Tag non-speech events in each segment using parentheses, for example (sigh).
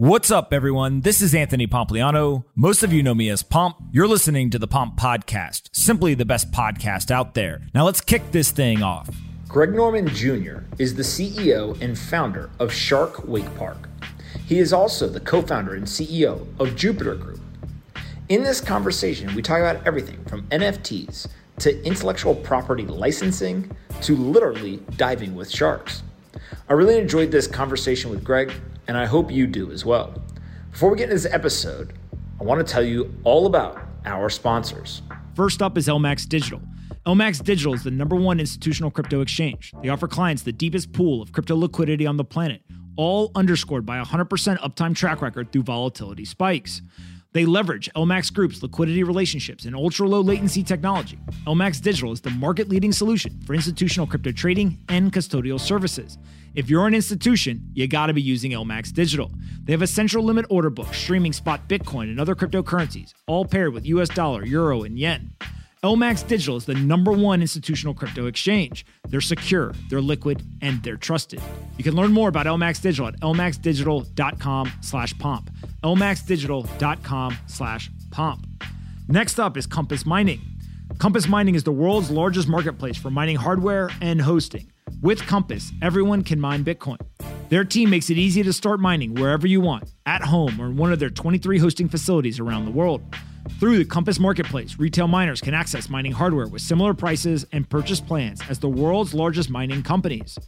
What's up, everyone? This is Anthony Pompliano. Most of you know me as Pomp. You're listening to the Pomp Podcast, simply the best podcast out there. Now let's kick this thing off. Greg Norman Jr. is the CEO and founder of Shark Wake Park. He is also the co founder and CEO of Jupiter Group. In this conversation, we talk about everything from NFTs to intellectual property licensing to literally diving with sharks. I really enjoyed this conversation with Greg, and I hope you do as well. Before we get into this episode, I want to tell you all about our sponsors. First up is LMAX Digital. LMAX Digital is the number one institutional crypto exchange. They offer clients the deepest pool of crypto liquidity on the planet, all underscored by a 100% uptime track record through volatility spikes. They leverage LMAX Group's liquidity relationships and ultra low latency technology. LMAX Digital is the market leading solution for institutional crypto trading and custodial services. If you're an institution, you got to be using LMAX Digital. They have a central limit order book streaming spot Bitcoin and other cryptocurrencies, all paired with US dollar, euro, and yen. LMAX Digital is the number one institutional crypto exchange. They're secure, they're liquid, and they're trusted. You can learn more about LMAX Digital at lmaxdigital.com slash pomp. lmaxdigital.com slash pomp. Next up is Compass Mining. Compass Mining is the world's largest marketplace for mining hardware and hosting. With Compass, everyone can mine Bitcoin. Their team makes it easy to start mining wherever you want, at home or in one of their 23 hosting facilities around the world. Through the Compass Marketplace, retail miners can access mining hardware with similar prices and purchase plans as the world's largest mining companies.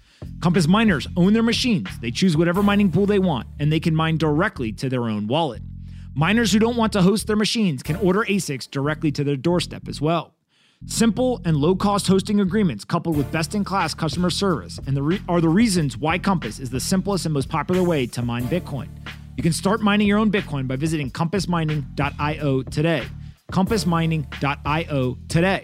Compass miners own their machines, they choose whatever mining pool they want, and they can mine directly to their own wallet. Miners who don't want to host their machines can order ASICs directly to their doorstep as well. Simple and low cost hosting agreements coupled with best in class customer service and the re- are the reasons why Compass is the simplest and most popular way to mine Bitcoin. You can start mining your own Bitcoin by visiting compassmining.io today. Compassmining.io today.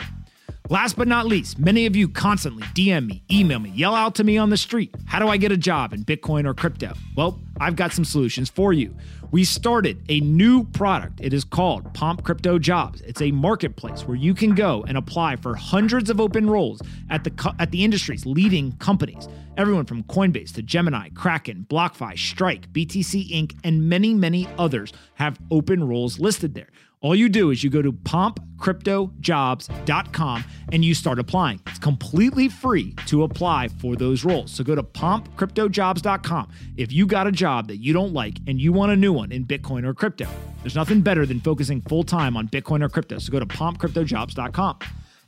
Last but not least, many of you constantly DM me, email me, yell out to me on the street. How do I get a job in Bitcoin or crypto? Well, I've got some solutions for you. We started a new product. It is called Pomp Crypto Jobs. It's a marketplace where you can go and apply for hundreds of open roles at the at the industry's leading companies. Everyone from Coinbase to Gemini, Kraken, BlockFi, Strike, BTC Inc., and many, many others have open roles listed there. All you do is you go to pompcryptojobs.com and you start applying. It's completely free to apply for those roles. So go to pompcryptojobs.com. If you got a job that you don't like and you want a new one in Bitcoin or crypto, there's nothing better than focusing full time on Bitcoin or crypto. So go to pompcryptojobs.com.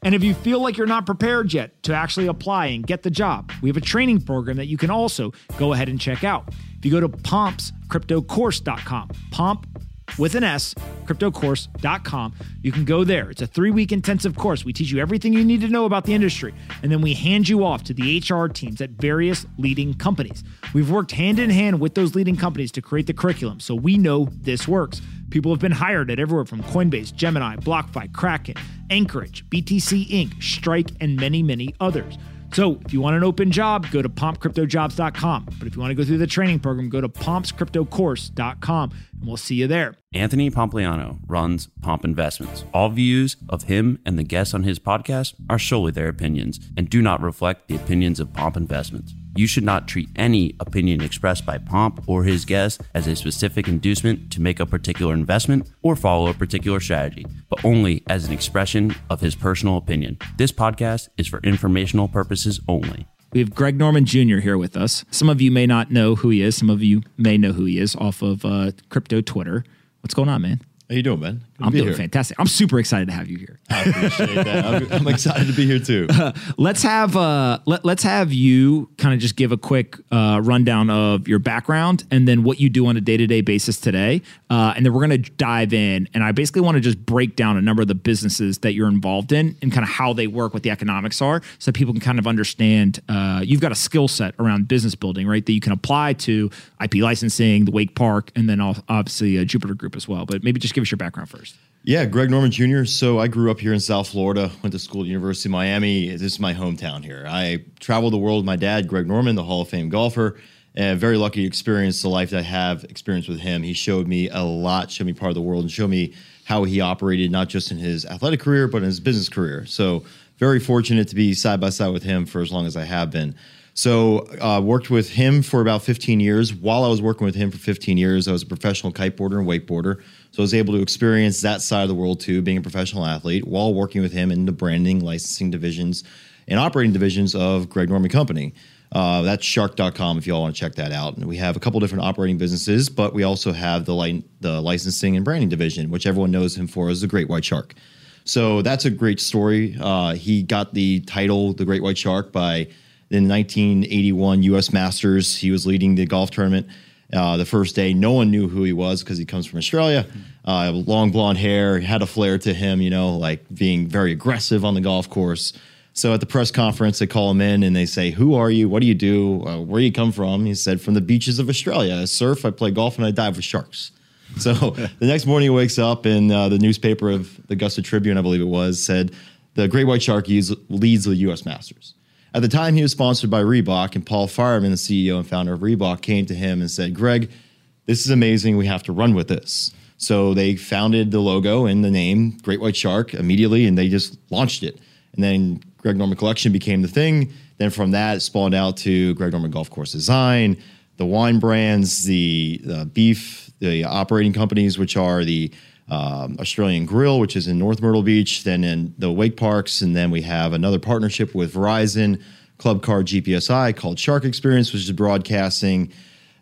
And if you feel like you're not prepared yet to actually apply and get the job, we have a training program that you can also go ahead and check out. If you go to pompscryptocourse.com, pomp with an S, cryptocourse.com. You can go there. It's a three week intensive course. We teach you everything you need to know about the industry, and then we hand you off to the HR teams at various leading companies. We've worked hand in hand with those leading companies to create the curriculum, so we know this works. People have been hired at everywhere from Coinbase, Gemini, BlockFi, Kraken, Anchorage, BTC Inc., Strike, and many, many others. So if you want an open job, go to pompcryptojobs.com. But if you want to go through the training program, go to pompscryptocourse.com and we'll see you there. Anthony Pompliano runs Pomp Investments. All views of him and the guests on his podcast are solely their opinions and do not reflect the opinions of Pomp Investments. You should not treat any opinion expressed by Pomp or his guests as a specific inducement to make a particular investment or follow a particular strategy, but only as an expression of his personal opinion. This podcast is for informational purposes only. We have Greg Norman Jr. here with us. Some of you may not know who he is. Some of you may know who he is off of uh, crypto Twitter. What's going on, man? How you doing, man? I'm doing here. fantastic. I'm super excited to have you here. I appreciate that. I'm, I'm, excited to be here too. Uh, (laughs) let's have uh, let, let's have you kind of just give a quick uh, rundown of your background and then what you do on a day to day basis today, uh, and then we're going to dive in. And I basically want to just break down a number of the businesses that you're involved in and kind of how they work, what the economics are, so people can kind of understand. Uh, you've got a skill set around business building, right? That you can apply to IP licensing, the Wake Park, and then obviously uh, Jupiter Group as well. But maybe just give us your background first. Yeah, Greg Norman Jr. So I grew up here in South Florida, went to school at University of Miami. This is my hometown here. I traveled the world with my dad, Greg Norman, the Hall of Fame golfer. And very lucky to experience the life that I have experienced with him. He showed me a lot, showed me part of the world, and showed me how he operated, not just in his athletic career, but in his business career. So very fortunate to be side by side with him for as long as I have been. So uh, worked with him for about 15 years. While I was working with him for 15 years, I was a professional kiteboarder and wakeboarder. So I was able to experience that side of the world too, being a professional athlete, while working with him in the branding, licensing divisions, and operating divisions of Greg Norman Company. Uh, that's shark.com if you all want to check that out. And we have a couple different operating businesses, but we also have the, li- the licensing and branding division, which everyone knows him for as the Great White Shark. So that's a great story. Uh, he got the title, the Great White Shark, by in 1981 U.S. Masters. He was leading the golf tournament. Uh, the first day, no one knew who he was because he comes from Australia. Uh, long blonde hair, had a flair to him, you know, like being very aggressive on the golf course. So at the press conference, they call him in and they say, "Who are you? What do you do? Uh, where do you come from?" He said, "From the beaches of Australia. I surf, I play golf, and I dive with sharks." (laughs) So the next morning, he wakes up and uh, the newspaper of the Augusta Tribune, I believe it was, said the great white shark leads the U.S. Masters. At the time, he was sponsored by Reebok, and Paul Fireman, the CEO and founder of Reebok, came to him and said, "Greg, this is amazing. We have to run with this." So they founded the logo and the name Great White Shark immediately, and they just launched it. And then Greg Norman Collection became the thing. Then from that, it spawned out to Greg Norman Golf Course Design, the wine brands, the, the beef, the operating companies, which are the um, Australian Grill, which is in North Myrtle Beach, then in the wake parks, and then we have another partnership with Verizon, Club Car GPSI called Shark Experience, which is broadcasting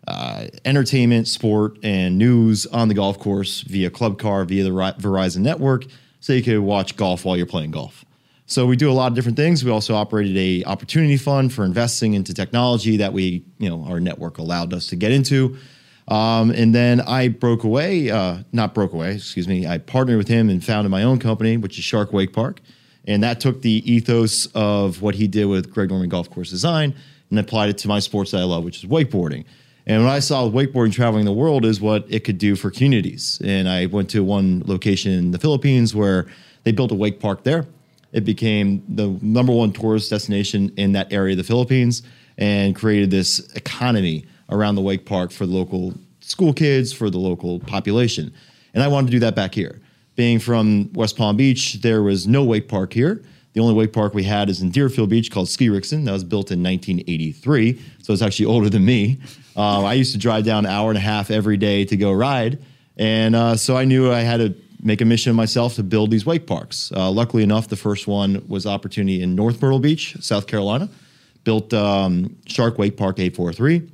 uh, entertainment, sport, and news on the golf course via Club Car, via the Verizon network, so you can watch golf while you're playing golf. So we do a lot of different things. We also operated a opportunity fund for investing into technology that we, you know, our network allowed us to get into. Um, and then I broke away, uh, not broke away, excuse me. I partnered with him and founded my own company, which is Shark Wake Park. And that took the ethos of what he did with Greg Norman Golf Course Design and applied it to my sports that I love, which is wakeboarding. And what I saw with wakeboarding traveling the world is what it could do for communities. And I went to one location in the Philippines where they built a wake park there it became the number one tourist destination in that area of the Philippines and created this economy around the wake park for the local school kids, for the local population. And I wanted to do that back here. Being from West Palm Beach, there was no wake park here. The only wake park we had is in Deerfield Beach called Ski Rixen. That was built in 1983, so it's actually older than me. Uh, I used to drive down an hour and a half every day to go ride, and uh, so I knew I had to make a mission of myself to build these wake parks. Uh, luckily enough, the first one was opportunity in North Myrtle Beach, South Carolina. Built um, Shark Wake Park 843.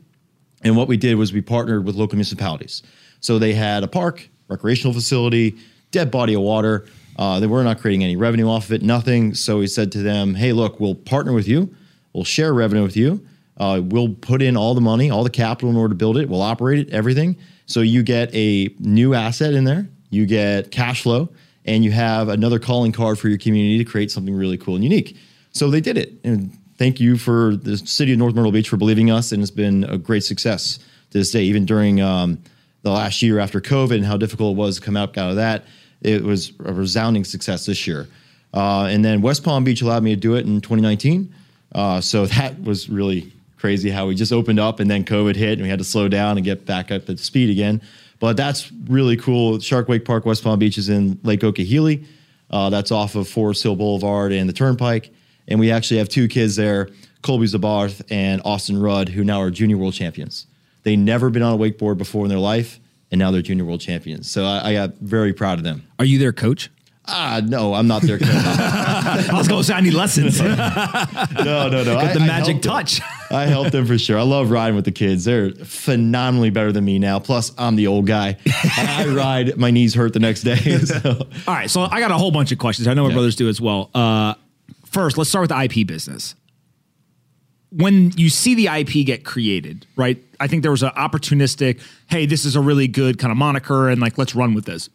And what we did was we partnered with local municipalities. So they had a park, recreational facility, dead body of water. Uh, they were not creating any revenue off of it, nothing. So we said to them, hey, look, we'll partner with you. We'll share revenue with you. Uh, we'll put in all the money, all the capital in order to build it. We'll operate it, everything. So you get a new asset in there you get cash flow, and you have another calling card for your community to create something really cool and unique. So they did it. And thank you for the city of North Myrtle Beach for believing us, and it's been a great success to this day. Even during um, the last year after COVID and how difficult it was to come out, out of that, it was a resounding success this year. Uh, and then West Palm Beach allowed me to do it in 2019. Uh, so (laughs) that was really crazy how we just opened up and then COVID hit and we had to slow down and get back up at speed again. But that's really cool. Shark Wake Park, West Palm Beach is in Lake Okeeheelee. Uh, that's off of Forest Hill Boulevard and the Turnpike. And we actually have two kids there, Colby Zabarth and Austin Rudd, who now are junior world champions. They never been on a wakeboard before in their life, and now they're junior world champions. So I, I got very proud of them. Are you their coach? Ah, no, I'm not their coach. (laughs) I was going to say I need lessons. (laughs) no, no, no. (laughs) Got the I, magic I touch. I helped them for sure. I love riding with the kids. They're phenomenally better than me now. Plus, I'm the old guy. I ride, my knees hurt the next day. So. All right, so I got a whole bunch of questions. I know my yeah. brothers do as well. Uh, first, let's start with the IP business. When you see the IP get created, right? I think there was an opportunistic, hey, this is a really good kind of moniker, and like, let's run with this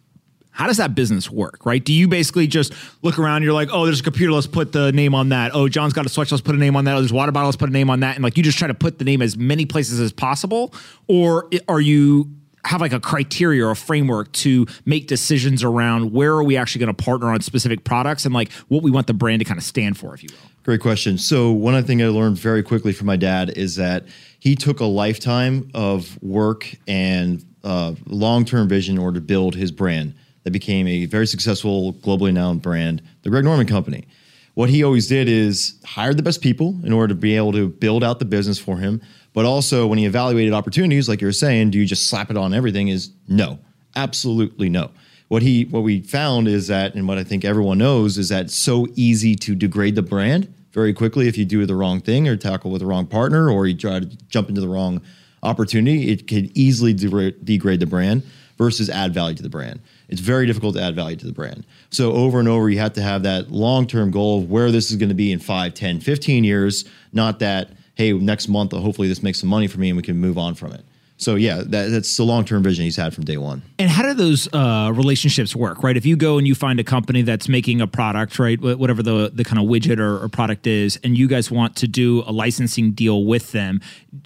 how does that business work, right? Do you basically just look around, you're like, oh, there's a computer, let's put the name on that. Oh, John's got a switch, let's put a name on that. Oh, there's water bottle, let's put a name on that. And like you just try to put the name as many places as possible? Or are you have like a criteria or a framework to make decisions around where are we actually going to partner on specific products and like what we want the brand to kind of stand for, if you will? Great question. So one thing I learned very quickly from my dad is that he took a lifetime of work and uh, long-term vision in order to build his brand that became a very successful, globally known brand, the Greg Norman Company. what he always did is hired the best people in order to be able to build out the business for him. But also, when he evaluated opportunities, like you were saying, do you just slap it on everything? Is no, absolutely no. What he what we found is that, and what I think everyone knows is that it's so easy to degrade the brand very quickly if you do the wrong thing or tackle with the wrong partner or you try to jump into the wrong opportunity. It could easily de- degrade the brand versus add value to the brand. It's very difficult to add value to the brand. So over and over, you have to have that long-term goal of where this is going to be in 5, 10, 15 years, not that, hey, next month, hopefully this makes some money for me and we can move on from it. So yeah, that, that's the long term vision he's had from day one. And how do those uh, relationships work, right? If you go and you find a company that's making a product, right, whatever the the kind of widget or, or product is, and you guys want to do a licensing deal with them,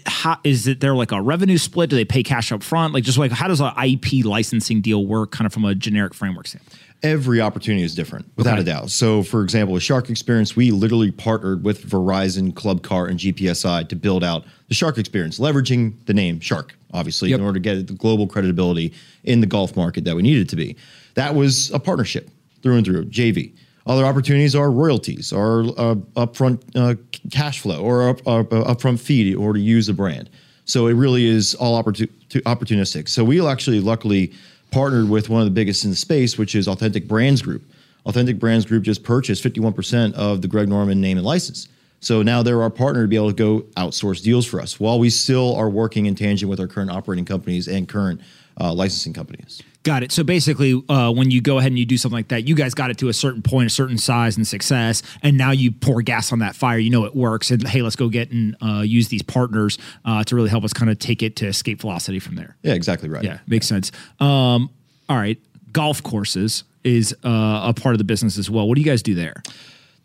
how is it there like a revenue split? Do they pay cash up front? Like just like how does an IP licensing deal work, kind of from a generic framework standpoint? Every opportunity is different without okay. a doubt. So, for example, with Shark Experience, we literally partnered with Verizon, Club Car, and GPSI to build out the Shark Experience, leveraging the name Shark, obviously, yep. in order to get the global credibility in the golf market that we needed to be. That was a partnership through and through, JV. Other opportunities are royalties, or uh, upfront uh, cash flow, or up, uh, upfront fee, or to use the brand. So it really is all opportun- opportunistic. So we actually, luckily, partnered with one of the biggest in the space, which is Authentic Brands Group. Authentic Brands Group just purchased 51% of the Greg Norman name and license. So now they're our partner to be able to go outsource deals for us while we still are working in tangent with our current operating companies and current uh, licensing companies. Got it. So basically, uh, when you go ahead and you do something like that, you guys got it to a certain point, a certain size and success, and now you pour gas on that fire. You know it works, and hey, let's go get and uh, use these partners uh, to really help us kind of take it to escape velocity from there. Yeah, exactly right. Yeah, makes sense. Um, all right, golf courses is uh, a part of the business as well. What do you guys do there?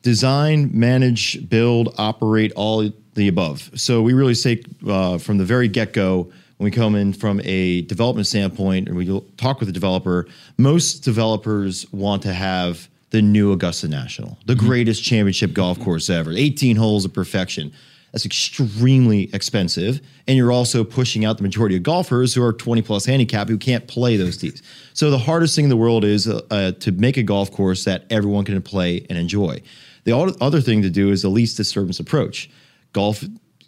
Design, manage, build, operate, all the above. So we really say uh, from the very get go when we come in from a development standpoint and we talk with the developer, most developers want to have the new Augusta National, the mm-hmm. greatest championship golf course ever, 18 holes of perfection. That's extremely expensive. And you're also pushing out the majority of golfers who are 20 plus handicap who can't play those tees. So the hardest thing in the world is uh, uh, to make a golf course that everyone can play and enjoy. The other thing to do is the least disturbance approach. Golf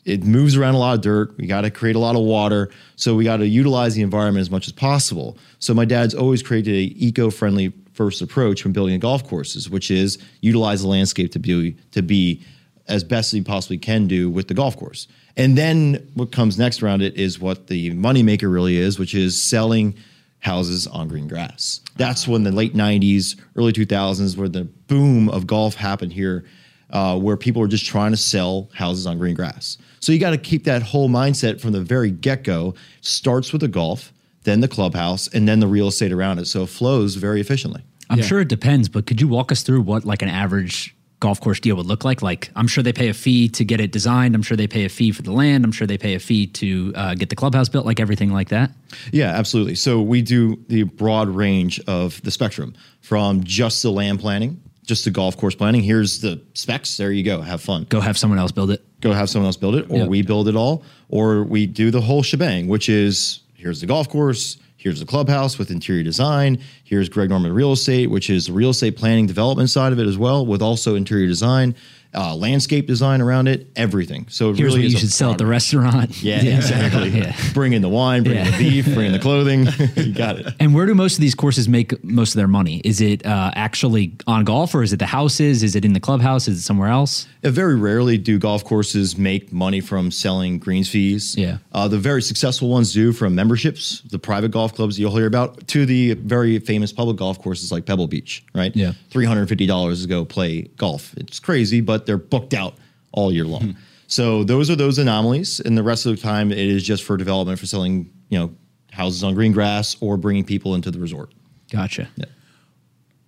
it moves around a lot of dirt. We got to create a lot of water. So we got to utilize the environment as much as possible. So my dad's always created a eco-friendly first approach when building golf courses, which is utilize the landscape to be to be as best as he possibly can do with the golf course. And then what comes next around it is what the moneymaker really is, which is selling houses on green grass. That's when the late 90s, early 2000s, where the boom of golf happened here uh, where people are just trying to sell houses on green grass. So you got to keep that whole mindset from the very get go. Starts with the golf, then the clubhouse, and then the real estate around it. So it flows very efficiently. I'm yeah. sure it depends, but could you walk us through what like an average golf course deal would look like? Like, I'm sure they pay a fee to get it designed. I'm sure they pay a fee for the land. I'm sure they pay a fee to uh, get the clubhouse built, like everything like that. Yeah, absolutely. So we do the broad range of the spectrum from just the land planning just the golf course planning. Here's the specs. There you go. Have fun. Go have someone else build it. Go have someone else build it, or yep. we build it all, or we do the whole shebang, which is here's the golf course, here's the clubhouse with interior design, here's Greg Norman Real Estate, which is the real estate planning development side of it as well, with also interior design uh, landscape design around it, everything. So it Here's really you should sell at the restaurant. (laughs) Yeah, (laughs) yeah. exactly. yeah. Bring in the wine, bring yeah. in the beef, bring in the (laughs) clothing. you got it. And where do most of these courses make most of their money? Is it uh, actually on golf, or is it the houses? Is it in the clubhouse? Is it somewhere else? Uh, very rarely do golf courses make money from selling greens fees. Yeah. Uh, the very successful ones do from memberships, the private golf clubs you'll hear about, to the very famous public golf courses like Pebble Beach. Right. Yeah. Three hundred fifty dollars to go play golf. It's crazy, but but they're booked out all year long. Hmm. So those are those anomalies, and the rest of the time it is just for development for selling, you know, houses on green grass or bringing people into the resort. Gotcha. Yeah.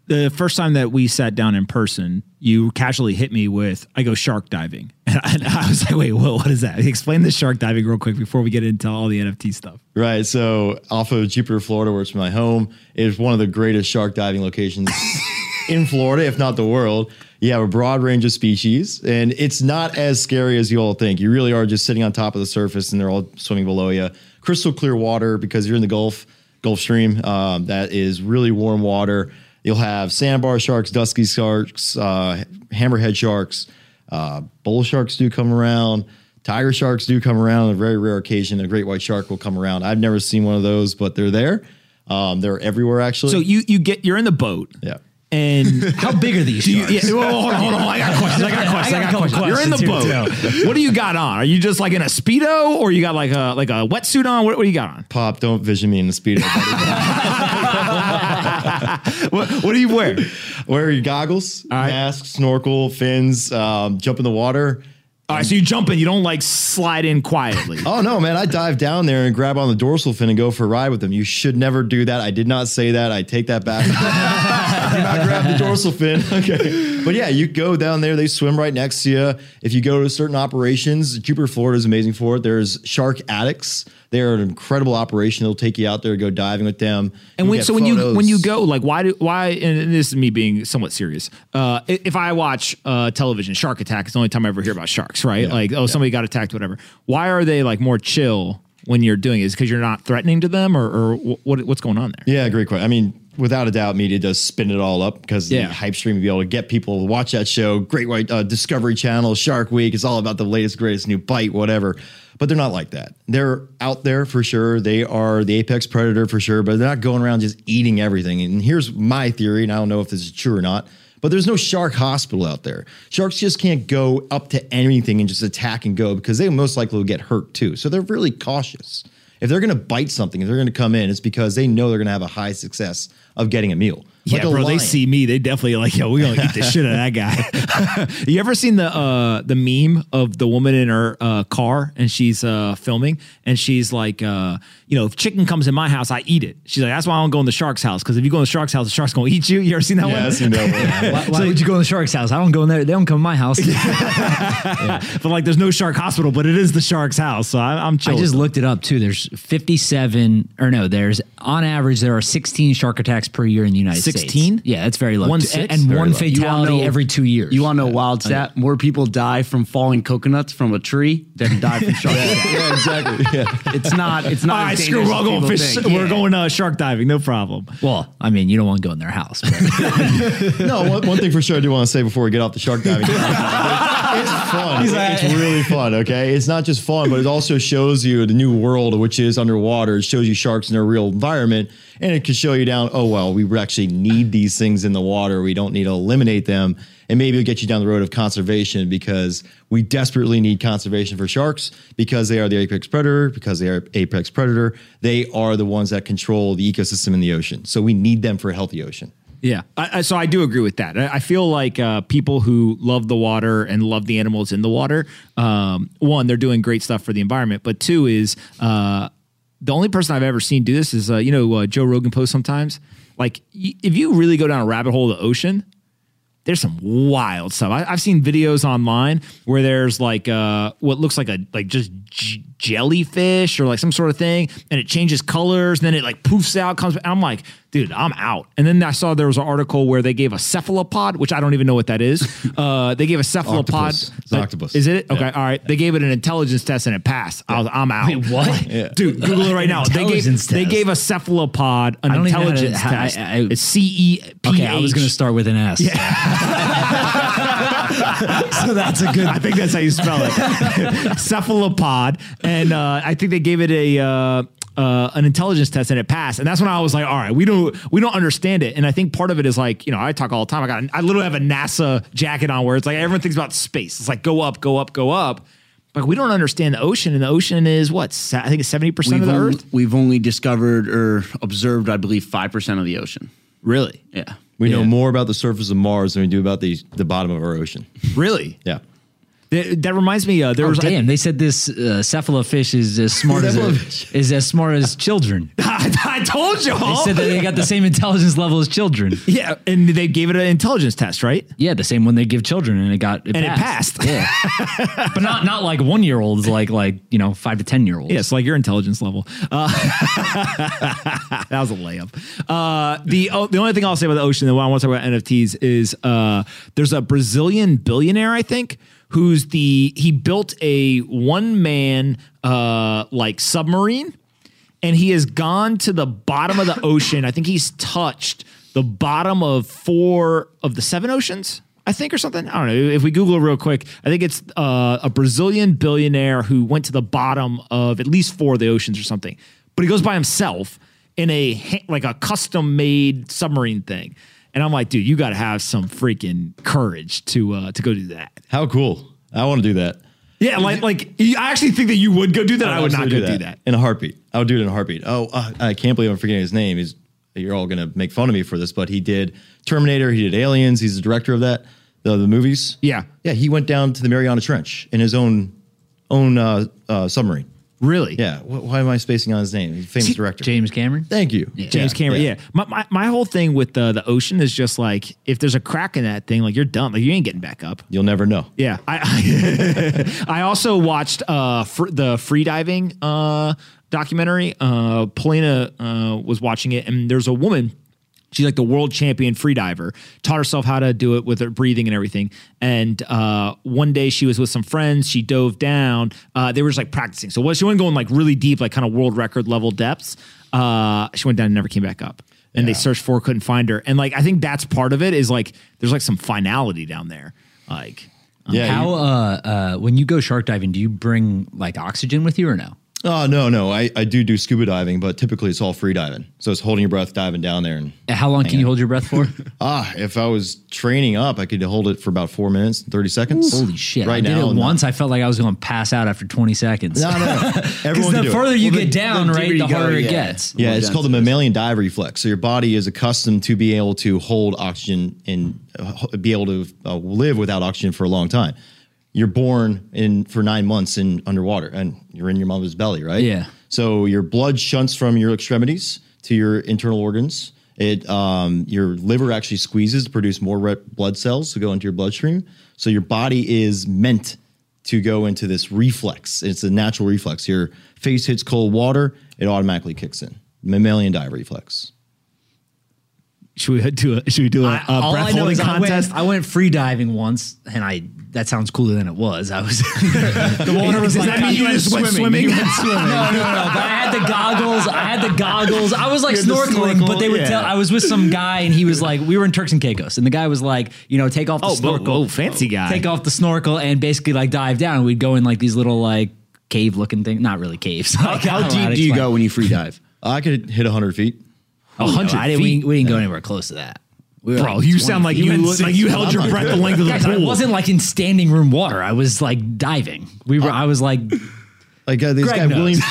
The first time that we sat down in person, you casually hit me with, "I go shark diving," (laughs) and I was like, "Wait, what, what is that?" Explain the shark diving real quick before we get into all the NFT stuff. Right. So off of Jupiter, Florida, where it's my home, is one of the greatest shark diving locations (laughs) in Florida, if not the world. You have a broad range of species, and it's not as scary as you all think. You really are just sitting on top of the surface, and they're all swimming below you. Crystal clear water because you're in the Gulf Gulf Stream. Um, that is really warm water. You'll have sandbar sharks, dusky sharks, uh, hammerhead sharks, uh, bull sharks do come around. Tiger sharks do come around on a very rare occasion. A great white shark will come around. I've never seen one of those, but they're there. Um, they're everywhere actually. So you you get you're in the boat. yeah. And (laughs) How big are these you, yeah, well, hold on, hold on. I got questions. I got questions. I got, a couple questions. You're in the boat. What do you got on? Are you just like in a speedo, or you got like a like a wetsuit on? What, what do you got on? Pop, don't vision me in the speedo. (laughs) What, what do you wear? Wear your goggles, right. mask, snorkel, fins, um, jump in the water. All right, so you jump in. You don't like slide in quietly. Oh no, man! I dive down there and grab on the dorsal fin and go for a ride with them. You should never do that. I did not say that. I take that back. (laughs) do not (laughs) grab the dorsal fin. (laughs) Okay, but yeah, you go down there. They swim right next to you. If you go to certain operations, Jupiter, Florida is amazing for it. There's shark addicts. They're an incredible operation. They'll take you out there, go diving with them. And when, so when you when you go, like, why do why? And this is me being somewhat serious. Uh, if I watch uh, television, Shark Attack is the only time I ever hear about sharks, right? Like, oh, somebody got attacked, whatever. Why are they like more chill when you're doing it? Is because you're not threatening to them, or, or what what's going on there? Yeah, great question. I mean, without a doubt, media does spin it all up because Yeah. the hype stream to be able to get people to watch that show. Great White uh, Discovery Channel, Shark Week. It's all about the latest, greatest new bite, whatever. But they're not like that. They're out there for sure. They are the apex predator for sure, but they're not going around just eating everything. And here's my theory, and I don't know if this is true or not. But there's no shark hospital out there. Sharks just can't go up to anything and just attack and go because they most likely will get hurt too. So they're really cautious. If they're going to bite something, if they're going to come in, it's because they know they're going to have a high success of getting a meal. Yeah, Like a bro. They see me, they definitely like, yo, we gonna eat the (laughs) shit out of that guy. (laughs) you ever seen the uh the meme of the woman in her uh car and she's uh filming and she's like, uh, you know, if chicken comes in my house, I eat it. She's like, that's why I don't go in the shark's house because if you go in the shark's house, the shark's gonna eat you. You ever seen that Yeah, one? I've seen that one. (laughs) Why, why would you go in the shark's house? I don't go in there. They don't come to my house. But like, there's no shark hospital, but it is the shark's house. So I, I'm chill. I just looked it up too. There's 57, or no, there's on average there are 16 shark attacks per year in the United 16? States. Yeah, that's very low. One And- six? and Very one low. Fatality know- every two years. You want to know a wild stat? More people die from falling coconuts from a tree than die from (laughs) shark attacks. yeah, exactly. Yeah. (laughs) It's not. It's not. All right, as screw. We're going fish. think. We're Yeah. going uh, shark diving. No problem. Well, I mean, you don't want to go in their house. (laughs) No, one, one thing for sure I do want to say before we get off the shark diving. it's fun. it's really fun. Okay, it's not just fun, but it also shows you the new world, which is underwater. It shows you sharks in their real environment, and it can show you down. Oh well, we actually need these things in the water. We don't need to eliminate them, and maybe it'll get you down the road of conservation because we desperately need conservation for sharks because they are the apex predator. Because they are apex predator, they are the ones that control the ecosystem in the ocean. So we need them for a healthy ocean. Yeah, I, I, so I do agree with that. I, I feel like uh, people who love the water and love the animals in the water, um, one, they're doing great stuff for the environment, but two is uh, the only person I've ever seen do this is uh, you know uh, Joe Rogan posts sometimes. Like y- if you really go down a rabbit hole of the ocean, there's some wild stuff. I, I've seen videos online where there's like uh, what looks like a like just j- jellyfish or like some sort of thing, and it changes colors, and then it like poofs out, comes. I'm like, dude, I'm out. And then I saw there was an article where they gave a cephalopod, which I don't even know what that is. (laughs) Uh, they gave a cephalopod. Octopus. Octopus. Is it okay? Yeah. All right. They gave it an intelligence test and it passed. I was, I'm out. Wait, what? (laughs) Yeah. Dude, Google it right now. They gave Intelligence they gave a cephalopod an I don't even know how to- intelligence I- test. I- it's C E P okay, I was going to start with an S. Yeah. (laughs) so that's a good. I think that's how you spell it. Cephalopod, and uh, I think they gave it a uh, uh, an intelligence test, and it passed. And that's when I was like, all right, we don't we don't understand it. And I think part of it is like, you know, I talk all the time. I got I literally have a NASA jacket on where it's like everyone thinks about space. It's like go up, go up, go up. But we don't understand the ocean, and the ocean is what I think it's seventy percent of the only, Earth. we've only discovered or observed, I believe, five percent of the ocean. Really, Yeah. We know more about the surface of Mars than we do about the the bottom of our ocean. really. Yeah. That, that reminds me. Uh, there Oh, was damn! they said this uh, cephalofish is as smart as a, is as smart as children. (laughs) I, I told you. They said that they got the same intelligence level as children. (laughs) yeah, and they gave it an intelligence test, right? Yeah, the same one they give children, and it got it And it passed. passed. Yeah, (laughs) but not not like one year olds, like like you know five to ten year olds. Yes, like your intelligence level. Uh, that was a layup. Uh, the oh, the only thing I'll say about the ocean, and what I want to talk about NFTs is uh, there's a Brazilian billionaire, I think, who's the he built a one man uh, like submarine, and he has gone to the bottom of the ocean. I think he's touched the bottom of four of the seven oceans. I think, or something. I don't know. If we Google real quick, I think it's uh, a Brazilian billionaire who went to the bottom of at least four of the oceans or something. But he goes by himself in a like a custom made submarine thing. And I'm like, dude, you got to have some freaking courage to uh, to go do that. How cool! I want to do that. Yeah, like like I actually think that you would go do that. I would not go absolutely do that. in a heartbeat. I would do it in a heartbeat. Oh, uh, I can't believe I'm forgetting his name. He's you're all gonna make fun of me for this, but he did Terminator. He did Aliens. He's the director of that the, the movies. Yeah. yeah. He went down to the Mariana Trench in his own own uh, uh, submarine. Really? Yeah. Wh- why am I spacing on his name? He's a famous director. James Cameron. Thank you, James Cameron. Yeah. My, my my whole thing with the the ocean is just like if there's a crack in that thing, like you're done. Like you ain't getting back up. You'll never know. Yeah. I I, (laughs) also watched uh fr- the free diving uh documentary. Uh Polina uh was watching it and there's a woman She's like the world champion freediver. Taught herself how to do it with her breathing and everything. And uh, one day she was with some friends. She dove down. Uh, they were just like practicing. So what she wasn't going like really deep, like kind of world record level depths. Uh, she went down and never came back up. And they searched for her, couldn't find her. And like I think that's part of it is like there's like some finality down there. Like Yeah. How you- uh uh when you go shark diving, do you bring like oxygen with you or no? Oh no, no. I, I do do scuba diving, but typically it's all free diving. So it's holding your breath, diving down there, and How long can you hold your breath for? (laughs) ah, if I was training up, I could hold it for about four minutes and thirty seconds. Holy shit! Right I did now, it no. once. I felt like I was going to pass out after 20 seconds. No, no. Because (laughs) Everyone the can do it. further you Well, get the- down, the right, the you go, harder it yeah. gets. Yeah, More it's called the dense it is. mammalian dive reflex. So your body is accustomed to be able to hold oxygen and uh, be able to uh, live without oxygen for a long time. You're born in for nine months in underwater, and you're in your mother's belly, right? Yeah. So your blood shunts from your extremities to your internal organs. It um, your liver actually squeezes to produce more red blood cells to go into your bloodstream. So your body is meant to go into this reflex. It's a natural reflex. Your face hits cold water, it automatically kicks in. Mammalian dive reflex. should we do a should we do a, a breath holding is I contest? went, I went free diving once, and I that sounds cooler than it was. I was (laughs) the water was Does like that mean you just went swimming? (laughs) no, no, no. But I had the goggles. I had the goggles. I was like had the snorkeling, snorkel, but they would yeah. tell. I was with some guy, and he was like, we were in Turks and Caicos, and the guy was like, you know, take off the Oh, snorkel, whoa, fancy guy. take off the snorkel, and basically like dive down. We'd go in like these little like cave looking thing, not really caves. (laughs) How, how deep do you go when you free dive? I could hit 100 feet. A hundred. Oh, I didn't. We, we didn't go anywhere close to that. We were Bro, you sound like you look- six like you held your breath the length of the Guys, but pool. it wasn't like in standing room water. I was like diving. We were. Oh. I was like, Like uh, this Greg guy, knows. William. (laughs)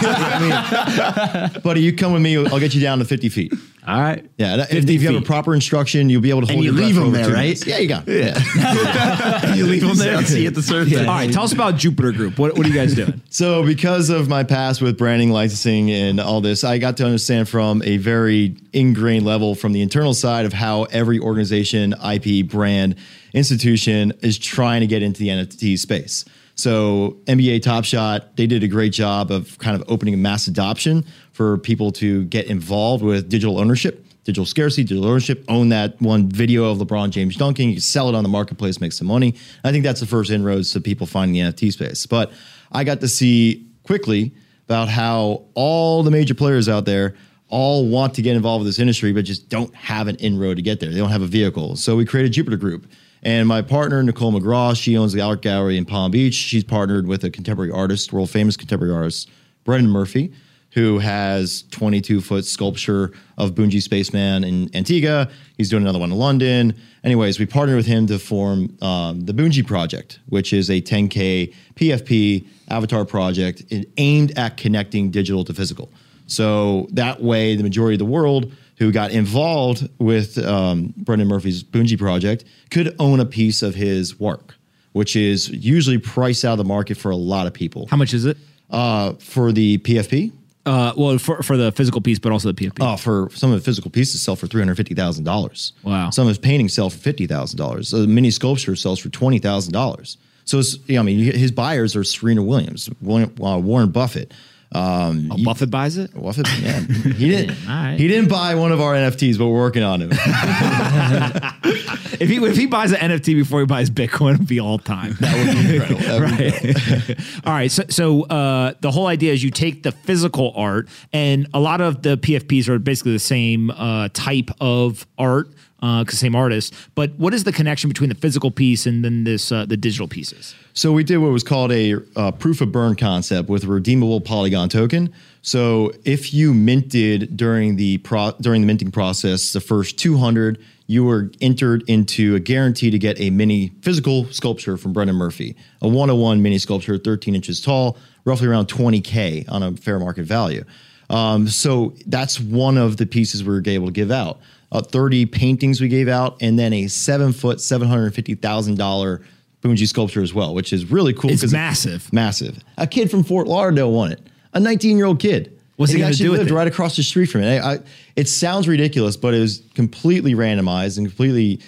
I mean, buddy, you come with me, I'll get you down to 50 feet. all right. Yeah, that, if, 50 if you have a proper instruction, you'll be able to hold you your breath leave for him over there, right? minutes. Yeah, you got. Yeah. (laughs) you leave them there. See at the surface. All right, tell us about Jupiter Group. What what are you guys doing? (laughs) So, because of my past with branding, licensing, and all this, I got to understand from a very ingrained level from the internal side of how every organization, IP, brand, institution is trying to get into the NFT space. So, NBA Top Shot, they did a great job of kind of opening mass adoption for people to get involved with digital ownership. Digital scarcity, digital ownership, own that one video of LeBron James dunking, you can sell it on the marketplace, make some money. I think that's the first inroads to people finding the NFT space. But I got to see quickly about how all the major players out there all want to get involved with this industry, but just don't have an inroad to get there. They don't have a vehicle. So we created Jupiter Group. And my partner, Nicole McGraw, she owns the Art Gallery in Palm Beach. She's partnered with a contemporary artist, world famous contemporary artist, Brendan Murphy, who has 22 foot sculpture of Boonji Spaceman in Antigua. He's doing another one in London. Anyways, we partnered with him to form um, the Boonji Project, which is a 10K PFP avatar project aimed at connecting digital to physical. So that way, the majority of the world who got involved with um, Brendan Murphy's Boonji project could own a piece of his work, which is usually priced out of the market for a lot of people. How much is it? Uh, for the PFP, Uh, well, for for the physical piece, but also the PFP. Oh, for some of the physical pieces sell for three hundred fifty thousand dollars. Wow. Some of his paintings sell for fifty thousand dollars. A mini sculpture sells for twenty thousand dollars. So it's, you know, I mean, his buyers are Serena Williams, William, uh, Warren Buffett, Um, Oh, Buffett buys it. Buffett, yeah, (laughs) he didn't. (laughs) Right. He didn't buy one of our NFTs, but we're working on it. (laughs) If he if he buys an NFT before he buys Bitcoin, it'll be all time. That would be incredible. That would be right. all right. So so uh, the whole idea is you take the physical art, and a lot of the PFPs are basically the same uh, type of art. Because same artist, but what is the connection between the physical piece and then this uh, the digital pieces? So we did what was called a uh, proof of burn concept with a redeemable polygon token. So if you minted during the pro- during the minting process, the first 200, you were entered into a guarantee to get a mini physical sculpture from Brendan Murphy, a 101 mini sculpture, 13 inches tall, roughly around 20k on a fair market value. Um, so that's one of the pieces we were able to give out. Uh, 30 paintings we gave out, and then a seven foot, seven hundred fifty thousand dollar Boonji sculpture as well, which is really cool. It's 'cause it- massive. massive. A kid from Fort Lauderdale won it. A 19 year old kid. What's And he gonna actually do with lived it? right across the street from it. I, I, it sounds ridiculous, but it was completely randomized and completely.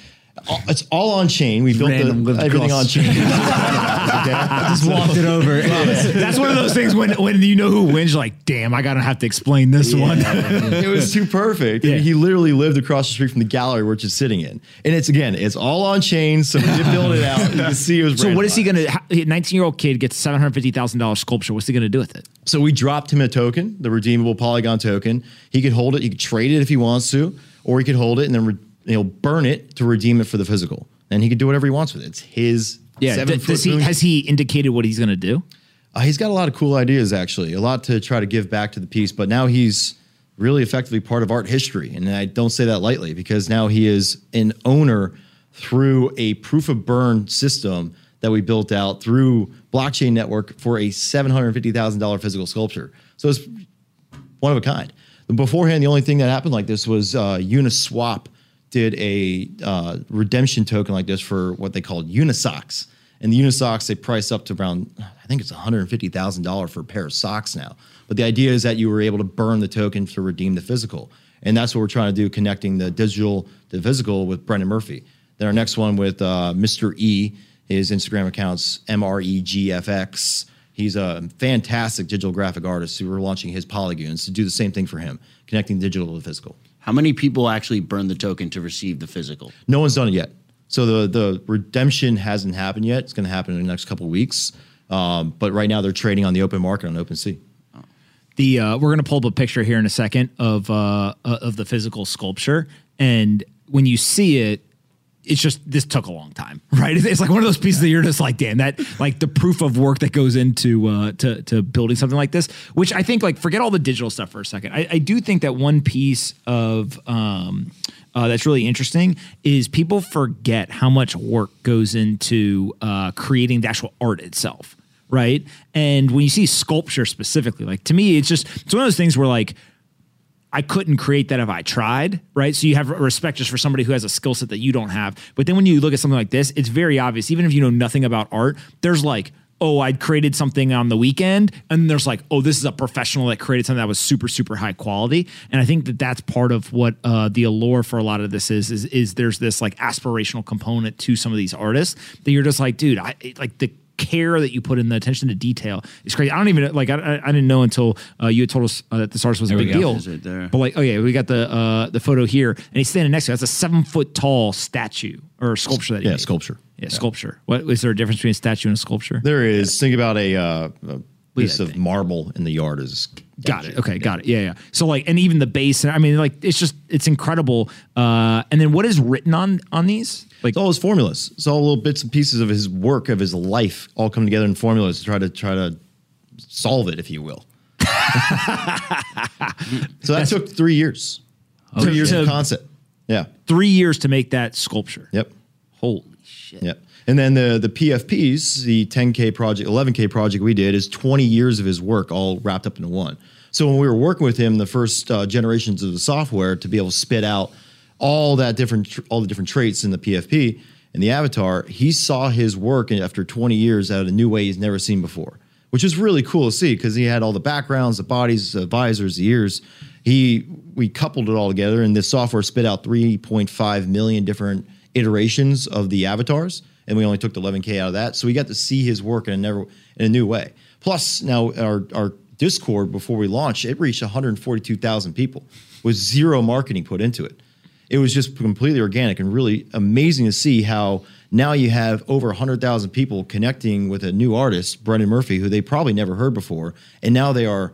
It's all on chain. We built the, everything on chain. (laughs) Just walked it over. (laughs) (laughs) That's one of those things when when you know who wins, you're like, damn, I gotta have to explain this one. it was too perfect. Yeah. He literally lived across the street from the gallery we're just sitting in. And it's again, it's all on chain. So we did build it out. You can see it was So what is he gonna? A 19 year old kid gets seven hundred fifty thousand dollars sculpture. What's he gonna do with it? So we dropped him a token, the redeemable Polygon token. He could hold it. He could trade it if he wants to, or he could hold it and then re- he'll burn it to redeem it for the physical. And he could do whatever he wants with it. It's his. Yeah. seven d- does he, has he indicated what he's gonna do? Uh, he's got a lot of cool ideas, actually, a lot to try to give back to the piece. But now he's really effectively part of art history, and I don't say that lightly because now he is an owner through a proof of burn system that we built out through blockchain network for a seven hundred fifty thousand dollar physical sculpture. So it's one of a kind. Beforehand, the only thing that happened like this was uh, Uniswap did a uh, redemption token like this for what they called Unisocks. And the Unisocks, they price up to around, I think it's $150,000 for a pair of socks now. But the idea is that you were able to burn the token to redeem the physical. And that's what we're trying to do, connecting the digital to physical with Brendan Murphy. Then our next one with uh, Mr. E, his Instagram account's M R E G F X. He's a fantastic digital graphic artist who we're launching his polygons to do the same thing for him, connecting digital to physical. How many people actually burn the token to receive the physical? No one's done it yet. So the the redemption hasn't happened yet. It's going to happen in the next couple of weeks. Um, but right now they're trading on the open market on OpenSea. The uh, we're gonna pull up a picture here in a second of uh, uh, of the physical sculpture, and when you see it, it's just this took a long time, (laughs) right? It's, it's like one of those pieces that you're just like, damn, that like the proof of work that goes into uh, to to building something like this. Which I think like forget all the digital stuff for a second. I, I do think that one piece of um, uh, that's really interesting is people forget how much work goes into uh, creating the actual art itself right? And when you see sculpture specifically, like to me, it's just it's one of those things where like I couldn't create that if I tried, right? So you have respect just for somebody who has a skill set that you don't have. But then when you look at something like this, it's very obvious, even if you know nothing about art, there's like, oh, I'd created something on the weekend. And there's like, oh, this is a professional that created something that was super, super high quality. And I think that that's part of what uh, the allure for a lot of this is, is, is there's this like aspirational component to some of these artists that you're just like, dude, I like the care that you put in the attention to detail is crazy. I don't even like I, I, I didn't know until uh, you had told us uh, that the artist was a There we big deal. Is it there? But like, okay, we got the uh, the photo here, and he's standing next to it. That's a seven foot tall statue or sculpture that he Yeah, made. sculpture. Yeah, sculpture. What is there a difference between a statue and a sculpture? There is. Think about a, uh, a piece of thing. marble in the yard is Got it. Okay, got it. Yeah, yeah. So like, and even the base. I mean, like, it's just it's incredible. Uh, and then what is written on on these? Like, It's all his formulas. It's all little bits and pieces of his work, of his life, all come together in formulas to try to try to solve it, if you will. (laughs) so that took three years. Three years To- of concept. Yeah. three years to make that sculpture. Yep. Holy shit. Yep. And then the the PFPs, the 10K project, 11K project we did is 20 years of his work all wrapped up into one. So when we were working with him, the first uh, generations of the software to be able to spit out all that different, all the different traits in the PFP and the avatar, he saw his work after 20 years out a new way he's never seen before, which is really cool to see because he had all the backgrounds, the bodies, the visors, the ears. He we coupled it all together, and this software spit out 3.5 million different iterations of the avatars, and we only took the 11k out of that. So we got to see his work in a never in a new way. Plus, now our our Discord before we launched, it reached 142,000 people with zero marketing put into it. It was just completely organic and really amazing to see how now you have over 100,000 people connecting with a new artist, Brendan Murphy, who they probably never heard before, and now they are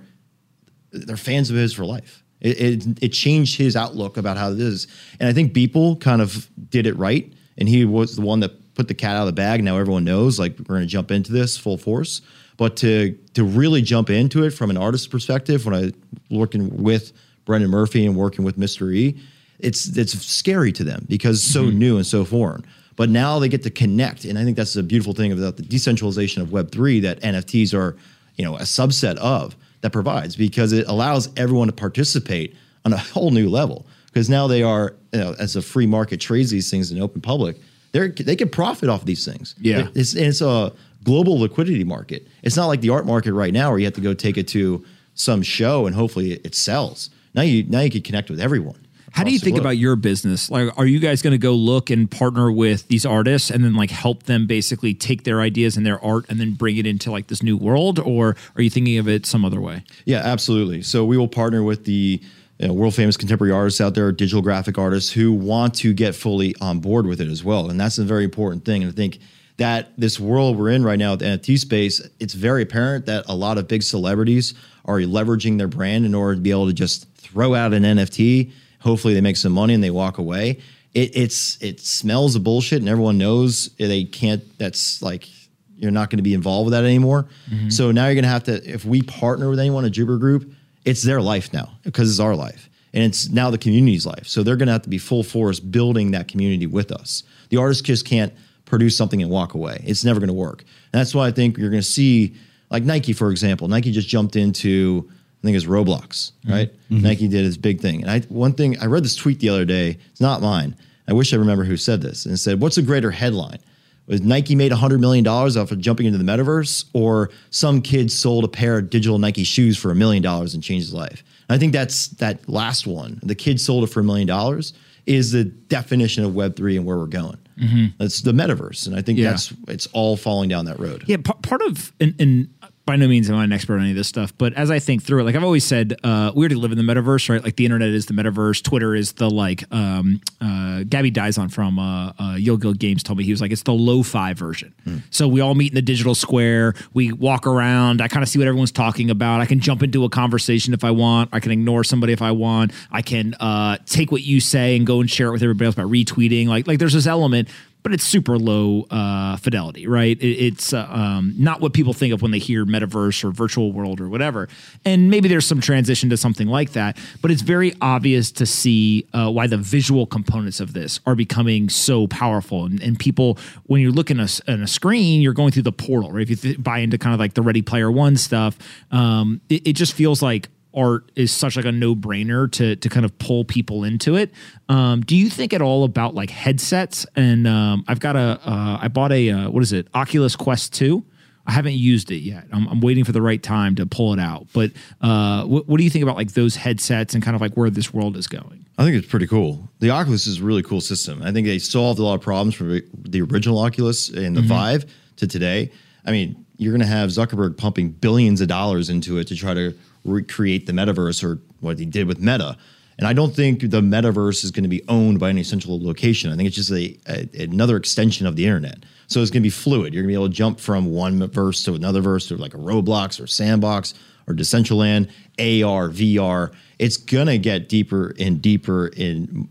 they're fans of his for life. It, it, it changed his outlook about how it is, and I think Beeple kind of did it right, and he was the one that put the cat out of the bag. Now everyone knows like we're going to jump into this full force, but to to really jump into it from an artist's perspective, when I working with Brendan Murphy and working with Mr. E, it's it's scary to them because it's so mm-hmm. new and so foreign. But now they get to connect, and I think that's a beautiful thing about the decentralization of Web three that NFTs are, you know, a subset of that provides because it allows everyone to participate on a whole new level. Because now they are, you know, as a free market trades these things in open public, they they can profit off these things. Yeah. it's it's a global liquidity market. It's not like the art market right now where you have to go take it to some show and hopefully it sells. Now you now you can connect with everyone. How do you think about your business? Like, are you guys going to go look and partner with these artists and then like help them basically take their ideas and their art and then bring it into like this new world, or are you thinking of it some other way? Yeah, absolutely. So we will partner with the you know, world famous contemporary artists out there, digital graphic artists who want to get fully on board with it as well. And that's a very important thing. And I think that this world we're in right now with the NFT space, it's very apparent that a lot of big celebrities are leveraging their brand in order to be able to just throw out an NFT. Hopefully they make some money and they walk away. It, it's it smells of bullshit and everyone knows they can't. That's like you're not going to be involved with that anymore. Mm-hmm. So now you're going to have to, if we partner with anyone at Jupiter Group, it's their life now because it's our life. And it's now the community's life. So they're going to have to be full force building that community with us. The artist just can't produce something and walk away. It's never going to work. And that's why I think you're going to see, like Nike, for example. Nike just jumped into, I think it's Roblox, mm-hmm. right? Mm-hmm. Nike did his big thing. And I, one thing, I read this tweet the other day. It's not mine. I wish I remember who said this. And it said, What's a greater headline? Was Nike made $100 million off of jumping into the metaverse, or some kid sold a pair of digital Nike shoes for a million dollars and changed his life? And I think that's that last one. The kid sold it for a million dollars is the definition of Web3 and where we're going. Mm-hmm. That's the metaverse. And I think Yeah. that's it's all falling down that road. Yeah, p- part of and, and by no means am I an expert on any of this stuff, but as I think through it, like I've always said, uh, we already live in the metaverse, right? Like the internet is the metaverse, Twitter is the like. Um, uh, Gabby Dizon from uh, uh, Yield Guild Games told me he was like it's the lo-fi version. So we all meet in the digital square, we walk around, I kind of see what everyone's talking about. I can jump into a conversation if I want. I can ignore somebody if I want. I can uh, take what you say and go and share it with everybody else by retweeting. Like like there's this element but it's super low uh, fidelity, right? It, it's uh, um, not what people think of when they hear metaverse or virtual world or whatever. And maybe there's some transition to something like that, but it's very obvious to see uh, why the visual components of this are becoming so powerful. And, and people, when you're looking at a, a screen, you're going through the portal, right? If you th- buy into kind of like the Ready Player One stuff, um, it, it just feels like art is such like a no-brainer to to kind of pull people into it. Um, do you think at all about like headsets? And um, I've got a uh, I bought a uh, what is it Oculus Quest two. I haven't used it yet. I'm, I'm waiting for the right time to pull it out. But uh, what, what do you think about like those headsets and kind of like where this world is going? I think it's pretty cool. The Oculus is a really cool system. I think they solved a lot of problems from the original Oculus and the Vive to today. I mean, you're going to have Zuckerberg pumping billions of dollars into it to try to recreate the metaverse or what he did with Meta. And I don't think the metaverse is going to be owned by any central location. I think it's just a, a another extension of the internet. So it's going to be fluid. You're going to be able to jump from one verse to another verse, to like a Roblox or Sandbox or Decentraland, AR, VR. It's going to get deeper and deeper in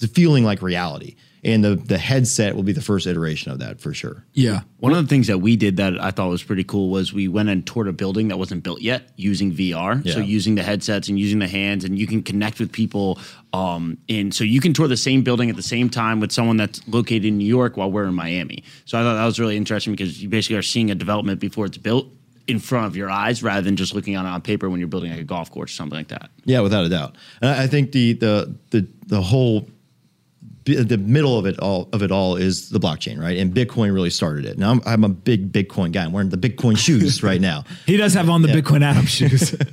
the feeling like reality. And the the headset will be the first iteration of that for sure. Yeah. One of the things that we did that I thought was pretty cool was we went and toured a building that wasn't built yet using VR. Yeah. So using the headsets and using the hands, and you can connect with people. Um, and so you can tour the same building at the same time with someone that's located in New York while we're in Miami. So I thought that was really interesting because you basically are seeing a development before it's built in front of your eyes rather than just looking on on paper when you're building like a golf course or something like that. Yeah, without a doubt. And I I think the the the the whole the middle of it all of it all is the blockchain, right? And Bitcoin really started it. Now I'm, I'm a big Bitcoin guy. I'm wearing the Bitcoin shoes (laughs) right now. He does have on the Bitcoin Adam shoes. (laughs)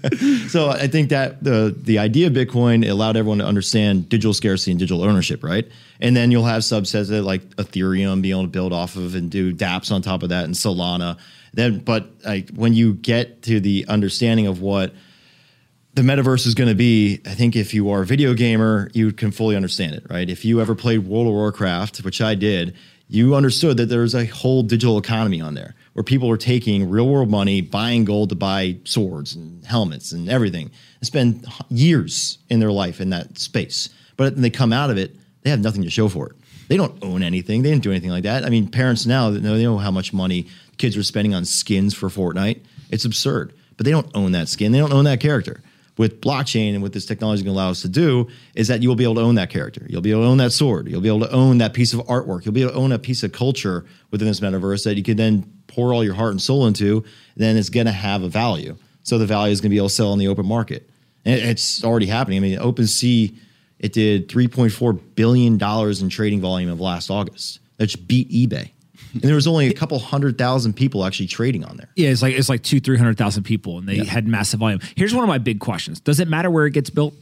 So I think that the the idea of Bitcoin allowed everyone to understand digital scarcity and digital ownership, right? And then you'll have subsets that like Ethereum being able to build off of and do DApps on top of that and Solana. Then, but like when you get to the understanding of what the metaverse is going to be, I think if you are a video gamer, you can fully understand it, right? If you ever played World of Warcraft, which I did, you understood that there's a whole digital economy on there where people are taking real world money, buying gold to buy swords and helmets and everything, and spend years in their life in that space. But when they come out of it, they have nothing to show for it. They don't own anything. They didn't do anything like that. I mean, parents now that know they know how much money kids are spending on skins for Fortnite. It's absurd. But they don't own that skin. They don't own that character with blockchain and what this technology can allow us to do is that you'll be able to own that character. You'll be able to own that sword. You'll be able to own that piece of artwork. You'll be able to own a piece of culture within this metaverse that you can then pour all your heart and soul into. Then it's going to have a value. So the value is going to be able to sell in the open market. And it's already happening. I mean, OpenSea, it did $3.4 billion in trading volume of last August. That's beat eBay and there was only a couple hundred thousand people actually trading on there. Yeah, it's like it's like two, three hundred thousand people, and they yeah. had massive volume. Here's one of my big questions: Does it matter where it gets built?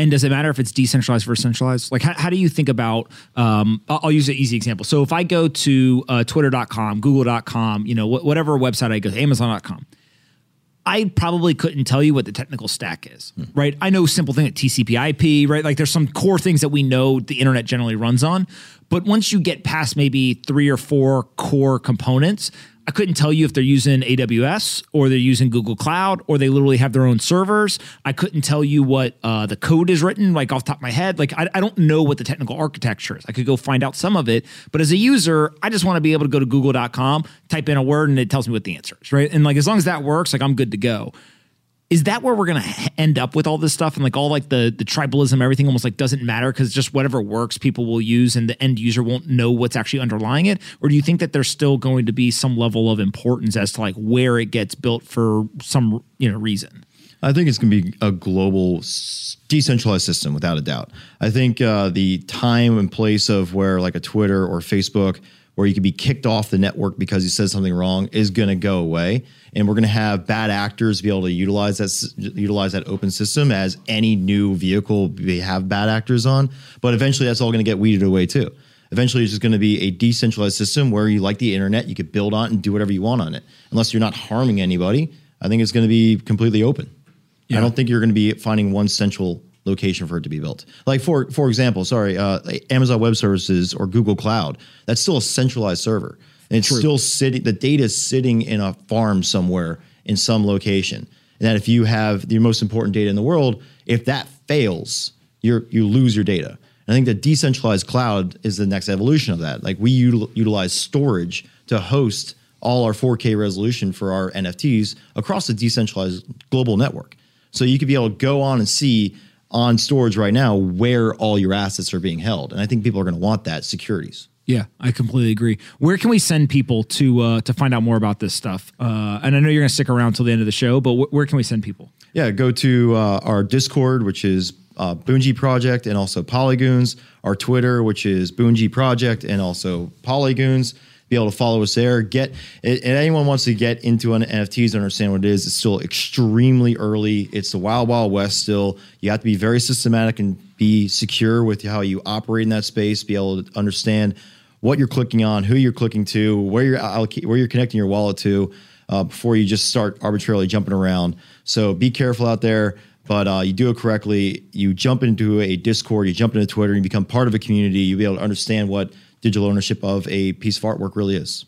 And does it matter if it's decentralized versus centralized? Like, how, how do you think about? Um, I'll, I'll, use an easy example. So, if I go to uh, Twitter.com, Google.com, you know, wh- whatever website I go to, Amazon.com, I probably couldn't tell you what the technical stack is, right? I know simple thing at TCP/IP, right? Like, there's some core things that we know the internet generally runs on, but once you get past maybe three or four core components, I couldn't tell you if they're using AWS or they're using Google Cloud or they literally have their own servers. I couldn't tell you what uh, the code is written, like off top of my head. Like, I, I, don't know what the technical architecture is. I could go find out some of it. But as a user, I just want to be able to go to google.com, type in a word, and it tells me what the answer is, right? And like, as long as that works, like, I'm good to go is that where we're going to end up with all this stuff? And like all like the the tribalism everything almost like doesn't matter because just whatever works people will use and the end user won't know what's actually underlying it? Or do you think that there's still going to be some level of importance as to like where it gets built for some you know reason? I think it's going to be a global decentralized system without a doubt. I think uh, the time and place of where like a Twitter or Facebook where you can be kicked off the network because you said something wrong is going to go away and we're going to have bad actors be able to utilize that utilize that open system as any new vehicle we have bad actors on. But eventually, that's all going to get weeded away too. Eventually, it's just going to be a decentralized system where you like the internet, you could build on it and do whatever you want on it, unless you're not harming anybody. I think it's going to be completely open. Yeah. I don't think you're going to be finding one central location for it to be built. Like for for example, sorry, uh, Amazon Web Services or Google Cloud, that's still a centralized server. And it's True. still sitting, the data is sitting in a farm somewhere in some location. And that if you have the most important data in the world, if that fails, you you lose your data. And I think the decentralized cloud is the next evolution of that. Like we util- utilize Storj to host all our 4K resolution for our NFTs across the decentralized global network. So you could be able to go on and see on Storj right now where all your assets are being held. And I think people are going to want that securities. Yeah, I completely agree. Where can we send people to uh, to find out more about this stuff? Uh, and I know you're going to stick around till the end of the show, but wh- where can we send people? Yeah, go to uh, our Discord, which is uh, Boonji Project, and also Polygoons. Our Twitter, which is Boonji Project, and also Polygoons. Be able to follow us there. Get and anyone wants to get into an NFTs, understand what it is. It's still extremely early. It's the wild, wild west. Still, you have to be very systematic and be secure with how you operate in that space. Be able to understand what you're clicking on, who you're clicking to, where you're where you're connecting your wallet to uh, before you just start arbitrarily jumping around. So be careful out there. But uh, you do it correctly. You jump into a Discord, you jump into Twitter, you become part of a community. You'll be able to understand what digital ownership of a piece of artwork really is.